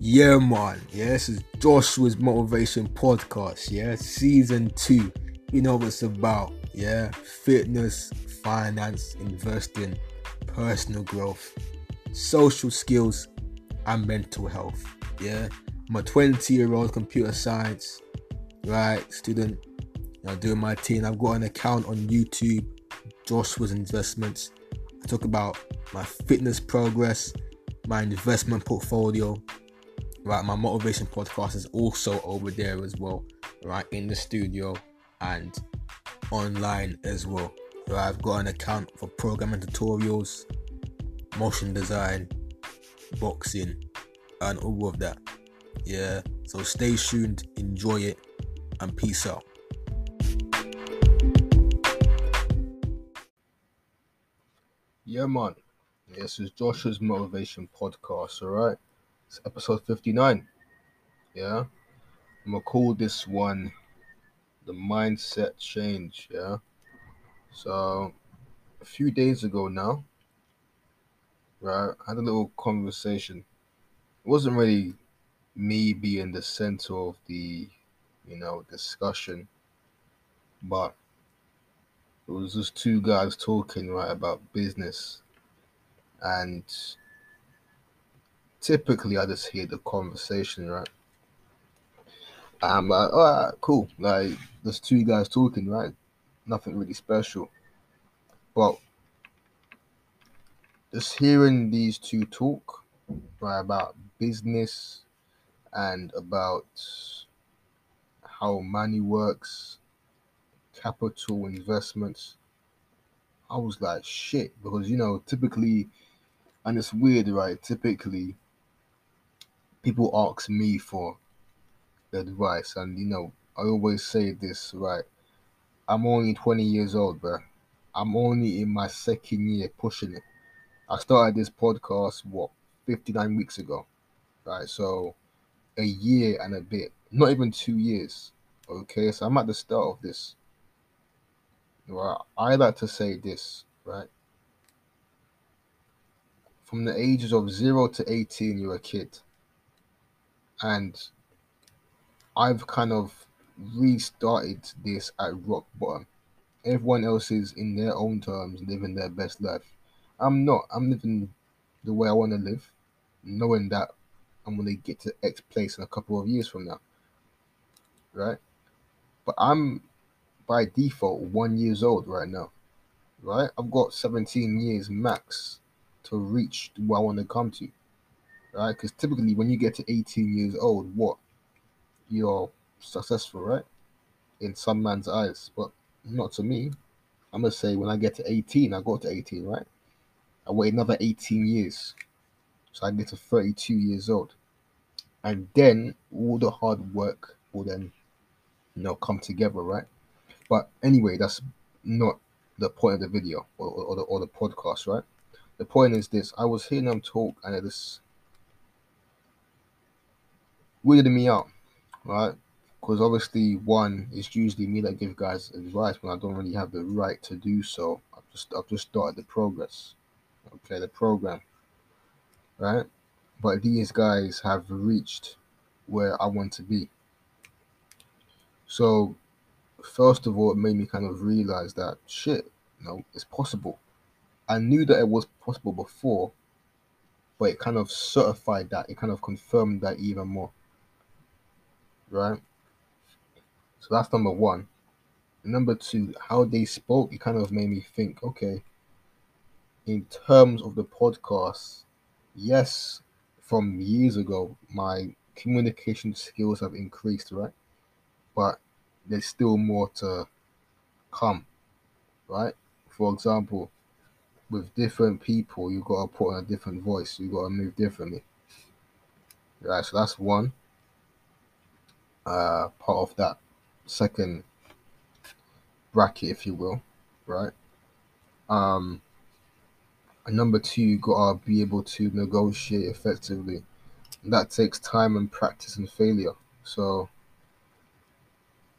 Yeah, man. Yeah, this is Joshua's Motivation Podcast. Yeah, season two. You know what it's about. Yeah, fitness, finance, investing, personal growth, social skills, and mental health. Yeah, I'm a 20 year old computer science, right, student. Know, doing my thing. I've got an account on YouTube, Joshua's Investments. I talk about my fitness progress, my investment portfolio, right my motivation podcast is also over there as well right in the studio and online as well. So i've got an account for programming tutorials motion design boxing and all of that. Yeah so stay tuned enjoy it and peace out. Yeah man. This is joshua's motivation podcast all right it's episode 59. Yeah. I'm gonna call this one the mindset change. Yeah. So a few days ago now, right, I had a little conversation. It wasn't really me being the center of the, you know, discussion, but it was just two guys talking right about business and typically I just hear the conversation, right? I'm like, all right, cool. Like, there's two guys talking, right? Nothing really special. But just hearing these two talk, right, about business and about how money works, capital investments, I was like, shit, because, you know, typically, and it's weird, right? Typically, people ask me for advice, and you know, I always say this, right? I'm only 20 years old, bro. I'm only in my second year pushing it. I started this podcast, what, 59 weeks ago, right? So, a year and a bit, not even two years. Okay, so I'm at the start of this. Right? I like to say this, right? From the ages of zero to 18, you're a kid and I've kind of restarted this at rock bottom. Everyone else is in their own terms living their best life. I'm not. I'm living the way I want to live, knowing that I'm gonna get to X place in a couple of years from now. Right? But I'm by default one years old right now. Right? I've got 17 years max to reach where I want to come to right? Because typically, when you get to 18 years old, what you're successful, right? In some man's eyes, but not to me. I'm gonna say when I get to 18, I got to 18, right? I wait another 18 years, so I get to 32 years old, and then all the hard work will then, you know, come together, right? But anyway, that's not the point of the video or, or, the, or the podcast, right? The point is this: I was hearing them talk, and it is weirded me out, right? Because obviously, one, it's usually me that give guys advice when I don't really have the right to do so. I've just I've just started the progress, okay, the program, right? But these guys have reached where I want to be. So, first of all, it made me kind of realize that shit, know, it's possible. I knew that it was possible before, but it kind of certified that, it kind of confirmed that even more right? So that's number one. Number two, how they spoke, it kind of made me think, okay, in terms of the podcast, yes, from years ago, my communication skills have increased, right? But there's still more to come, right? For example, with different people, you've got to put on a different voice, you've got to move differently, right? So that's one uh, part of that second bracket, if you will, right? Um, and number two, you gotta be able to negotiate effectively. that takes time and practice and failure. So,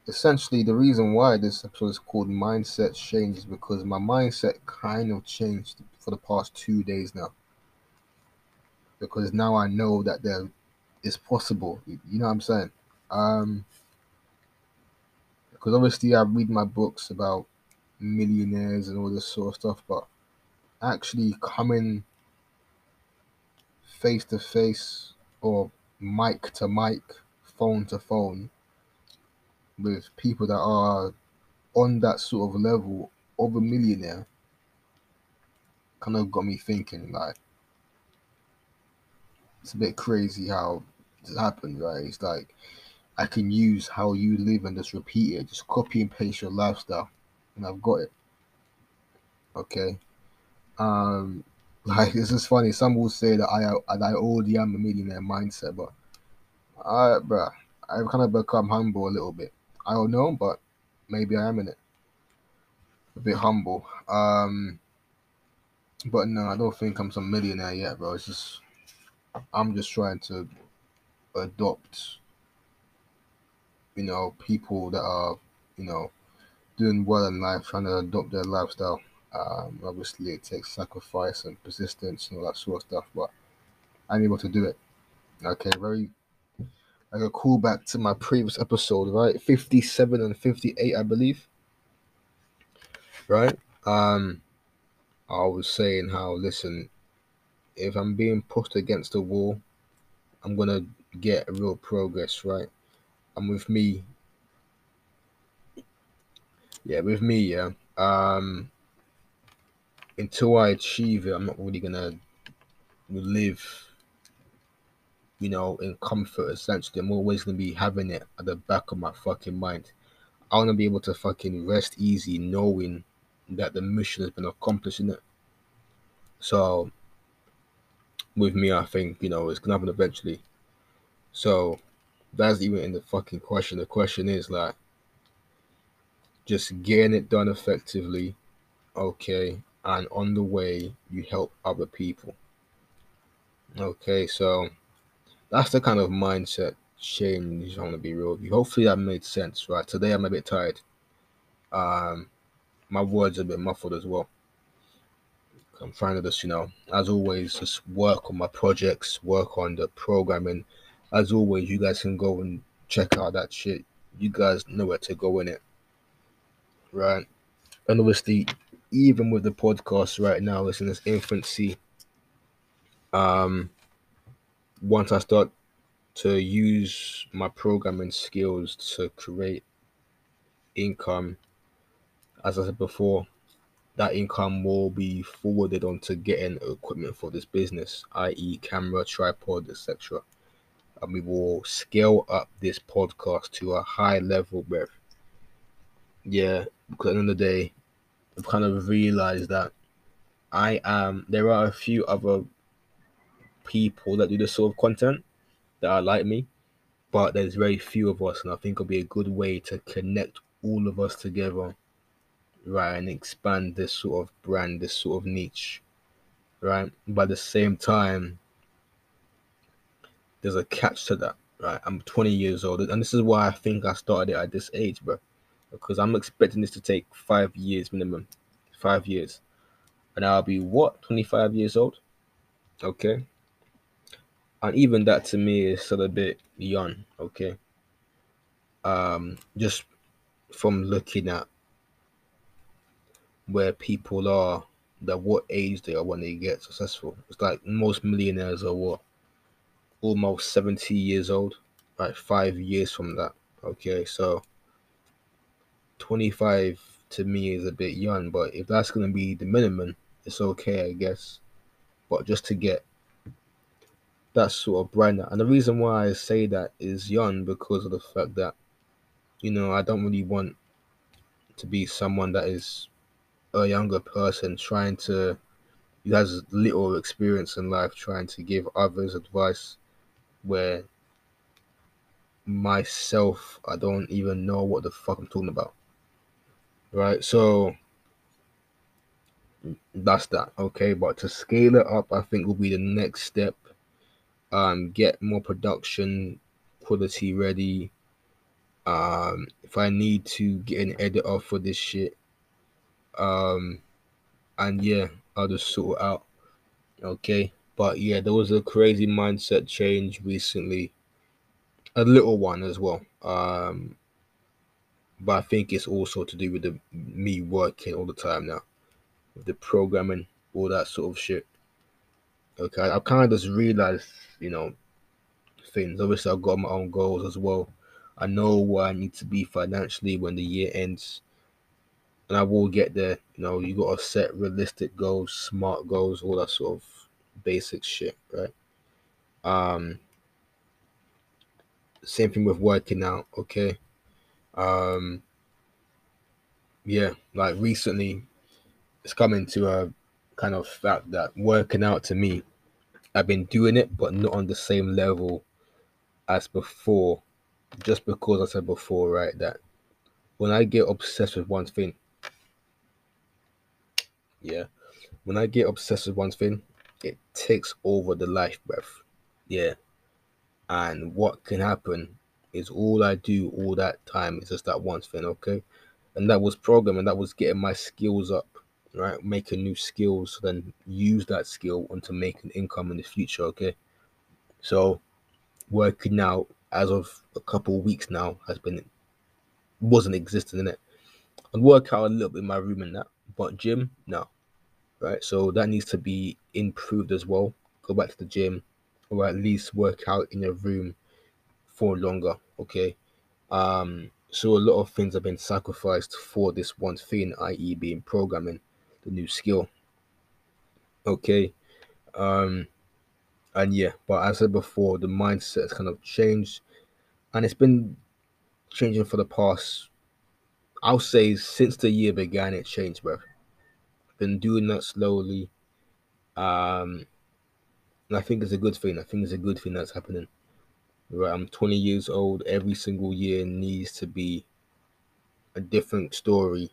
essentially, the reason why this episode is called Mindset Change is because my mindset kind of changed for the past two days now. Because now I know that there is possible. You know what I'm saying? Um, because obviously I read my books about millionaires and all this sort of stuff, but actually coming face to face or mic to mic, phone to phone with people that are on that sort of level of a millionaire kind of got me thinking like it's a bit crazy how it happened, right? It's like I can use how you live and just repeat it, just copy and paste your lifestyle, and I've got it. Okay. Um, like this is funny. Some will say that I that I already am a millionaire mindset, but I, bruh, I've kind of become humble a little bit. I don't know, but maybe I am in it. A bit humble. Um, but no, I don't think I'm some millionaire yet, bro. It's just I'm just trying to adopt, you know, people that are, you know, doing well in life, trying to adopt their lifestyle. Um, obviously, it takes sacrifice and persistence and all that sort of stuff, but I'm able to do it. Okay, very like a callback to my previous episode, right? 57 and 58, I believe. Right? Um, I was saying how, listen, if I'm being pushed against the wall, I'm gonna get real progress, right? And with me, yeah, with me, yeah. Um, until I achieve it, I'm not really gonna live, you know, in comfort. Essentially, I'm always gonna be having it at the back of my fucking mind. I wanna be able to fucking rest easy, knowing that the mission has been accomplished in it. So, with me, I think you know it's gonna happen eventually. So, that's even in the fucking question. The question is like, just getting it done effectively, okay, and on the way you help other people. Okay, so that's the kind of mindset change I want to be real with you. Hopefully that made sense, right? Today I'm a bit tired. Um, my words are a bit muffled as well. I'm trying to just, you know, as always, just work on my projects, work on the programming. As always, you guys can go and check out that shit. You guys know where to go in it, right? And obviously, even with the podcast right now, it's in its infancy. Um, once I start to use my programming skills to create income, as I said before, that income will be forwarded onto getting equipment for this business, i.e., camera, tripod, etc. And we will scale up this podcast to a high level where, yeah, because at the end of the day, I've kind of realized that I am, there are a few other people that do this sort of content that are like me, but there's very few of us, and I think it'll be a good way to connect all of us together right, and expand this sort of brand, this sort of niche, right? But at the same time, there's a catch to that, right? I'm 20 years old, and this is why I think I started it at this age, bro, because I'm expecting this to take five years minimum, five years, and I'll be what 25 years old, okay? And even that to me is still a bit young, okay? Um, just from looking at where people are that what age they are when they get successful. It's like most millionaires are what almost 70 years old, like five years from that. Okay, so 25 to me is a bit young, but if that's gonna be the minimum, it's okay, I guess. But just to get that sort of brand, and the reason why I say that is young because of the fact that you know I don't really want to be someone that is a younger person trying to who has little experience in life trying to give others advice where myself I don't even know what the fuck I'm talking about. Right? So that's that. Okay, but to scale it up I think will be the next step. Um get more production quality ready. Um if I need to get an editor for this shit, um, and yeah, I'll just sort it out. Okay, But yeah, there was a crazy mindset change recently. A little one as well. Um, but I think it's also to do with the me working all the time now, with the programming, all that sort of shit. Okay, I, kind of just realized, you know, things. Obviously, I've got my own goals as well. I know where I need to be financially when the year ends, and I will get there. You know, you got to set realistic goals, smart goals, all that sort of basic shit, right? Um, same thing with working out. Okay, um, yeah, like recently, it's coming to a kind of fact that working out to me, I've been doing it, but not on the same level as before. Just because I said before, right, that when I get obsessed with one thing, yeah, when I get obsessed with one thing, it takes over the life breath. Yeah. And what can happen is all I do all that time is just that one thing, okay? And that was programming, that was getting my skills up, right? Making new skills, so then use that skill onto making income in the future, okay? So working out as of a couple weeks now has been wasn't existing in it. I'd work out a little bit in my room and that, but gym, no. Right? So that needs to be improved as well. Go back to the gym or at least work out in your room for longer. Okay. Um, so a lot of things have been sacrificed for this one thing, i.e., being programming, the new skill. Okay. Um, and yeah, but as I said before, the mindset has kind of changed, and it's been changing for the past, I'll say, since the year began. It changed, bro. Been doing that slowly, um, and I think it's a good thing. I think it's a good thing that's happening. Right, I'm 20 years old. Every single year needs to be a different story,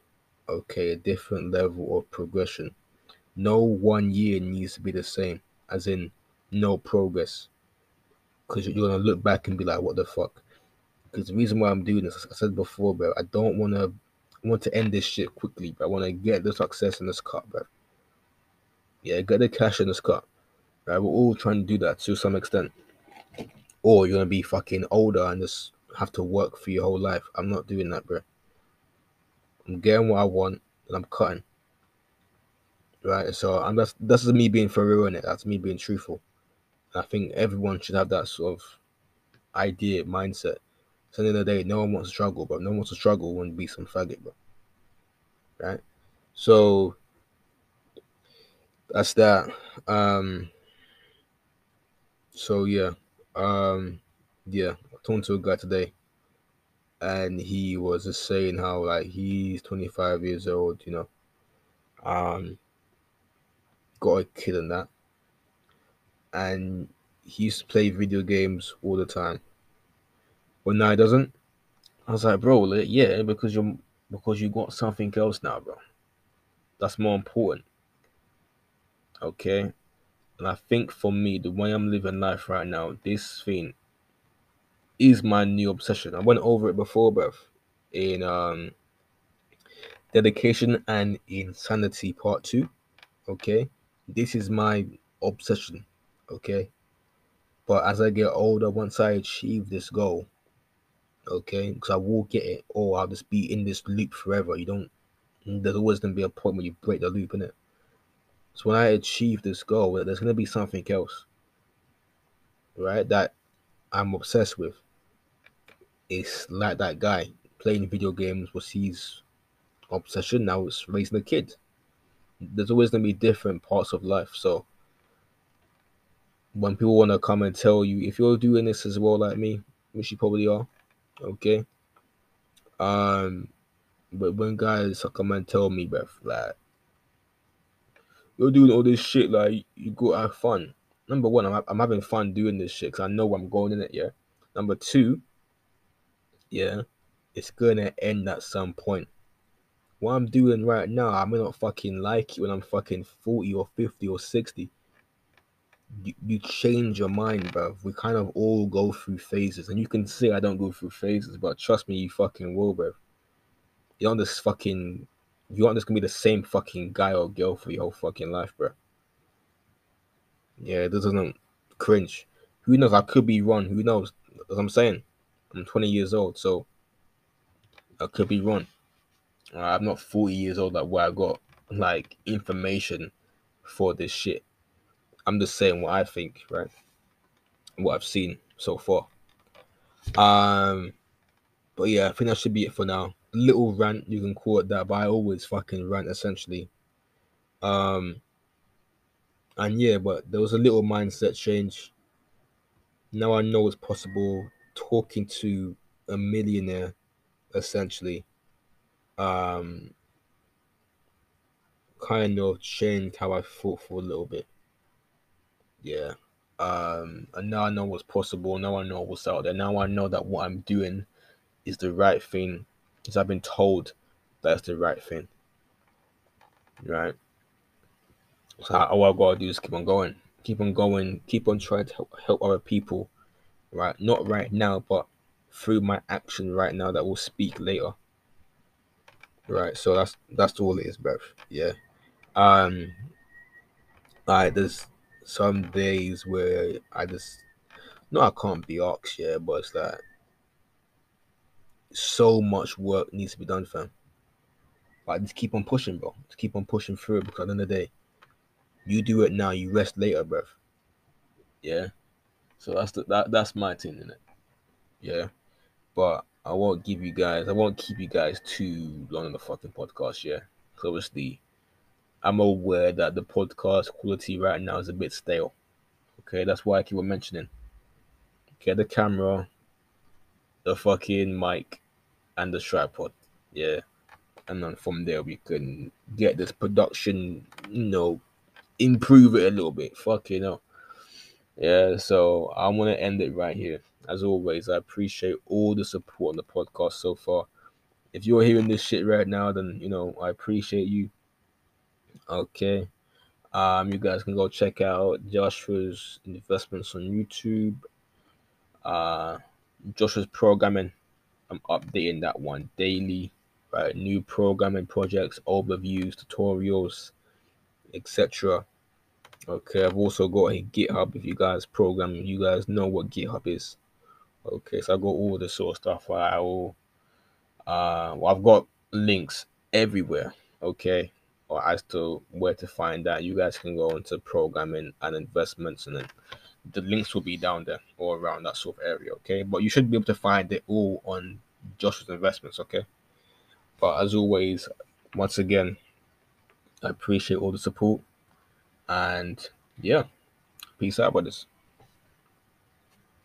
okay, a different level of progression. No one year needs to be the same, as in no progress. Because you're gonna look back and be like, what the fuck? Because the reason why I'm doing this, I said before, bro, I don't wanna want to end this shit quickly, but I wanna get the success in this cut, bro. Yeah, get the cash in this cut. Right? We're all trying to do that to some extent. Or you're gonna be fucking older and just have to work for your whole life. I'm not doing that, bro. I'm getting what I want and I'm cutting. Right? So I'm that's that's me being for real in it. That's me being truthful. I think everyone should have that sort of idea, mindset. So at the end of the day, no one wants to struggle, but no one wants to struggle and be some faggot, bro. Right? So that's that. Um so yeah. Um yeah, I talked to a guy today and he was just saying how like he's 25 years old, you know. Um got a kid and that and he used to play video games all the time. But now it doesn't. I was like, bro, like, yeah, because you're because you got something else now, bro. That's more important. Okay. And I think for me, the way I'm living life right now, this thing is my new obsession. I went over it before, bro, in um dedication and insanity part two. Okay. This is my obsession okay but as i get older once i achieve this goal okay? Because i will get it or i'll just be in this loop forever. You don't there's always to be a point where you break the loop in it so when i achieve this goal there's to be something else right that i'm obsessed with. It's like that guy playing video games was his obsession. Now it's raising a kid. There's always to be different parts of life. So when people want to come and tell you if you're doing this as well like me, which you probably are, okay. Um, but when guys come and tell me, bruv, like you're doing all this shit, like you go have fun. Number one, I'm, I'm having fun doing this shit because I know I'm going in it. Yeah. Number two, yeah, it's gonna end at some point. What I'm doing right now, I may not fucking like it when I'm fucking 40 or 50 or 60 you, you change your mind, bro. We kind of all go through phases, and you can say I don't go through phases, but trust me, you fucking will, bro. You're not just fucking. You aren't just gonna be the same fucking guy or girl for your whole fucking life, bro. Yeah, this doesn't cringe. Who knows? I could be wrong. Who knows? As I'm saying, I'm 20 years old, so I could be wrong. I'm not 40 years old, like where I got like information for this shit. I'm just saying what I think, right? What I've seen so far. Um, but yeah, I think that should be it for now. Little rant, you can call it that, but I always fucking rant essentially. Um, and yeah, but there was a little mindset change. Now I know it's possible talking to a millionaire essentially um kind of changed how I thought for a little bit. Yeah. Um and now I know what's possible, now I know what's out there. Now I know that what I'm doing is the right thing. Because I've been told that's the right thing. Right. So all I gotta do is keep on going. Keep on going, keep on trying to help, help other people. Right. Not right now, but through my action right now that will speak later. Right, so that's that's all it is, bro. Yeah. Um I there's some days where I just no I can't be ox, yeah, but it's like so much work needs to be done, fam. Like just keep on pushing, bro. Just keep on pushing through it because at the end of the day, you do it now, you rest later, bro. Yeah. So that's the, that that's my thing in it. Yeah. But I won't give you guys I won't keep you guys too long on the fucking podcast, yeah. So obviously I'm aware that the podcast quality right now is a bit stale. Okay, that's why I keep on mentioning. Get the camera, the fucking mic, and the tripod. Yeah. And then from there we can get this production, you know, improve it a little bit. Fuck you know. Yeah, so I'm gonna end it right here. As always, I appreciate all the support on the podcast so far. If you're hearing this shit right now, then you know I appreciate you. Okay. Um, you guys can go check out Joshua's investments on YouTube. Uh, Joshua's programming. I'm updating that one daily. Right, new programming projects, overviews, tutorials, etc. Okay, I've also got a GitHub. If you guys program, you guys know what GitHub is. Okay, so I got all this sort of stuff. I will. Uh, well, I've got links everywhere. Okay, or as to where to find that, you guys can go into programming and investments, and then the links will be down there or around that sort of area. Okay, but you should be able to find it all on Joshua's investments. Okay, but as always, once again, I appreciate all the support, and yeah, peace out, brothers.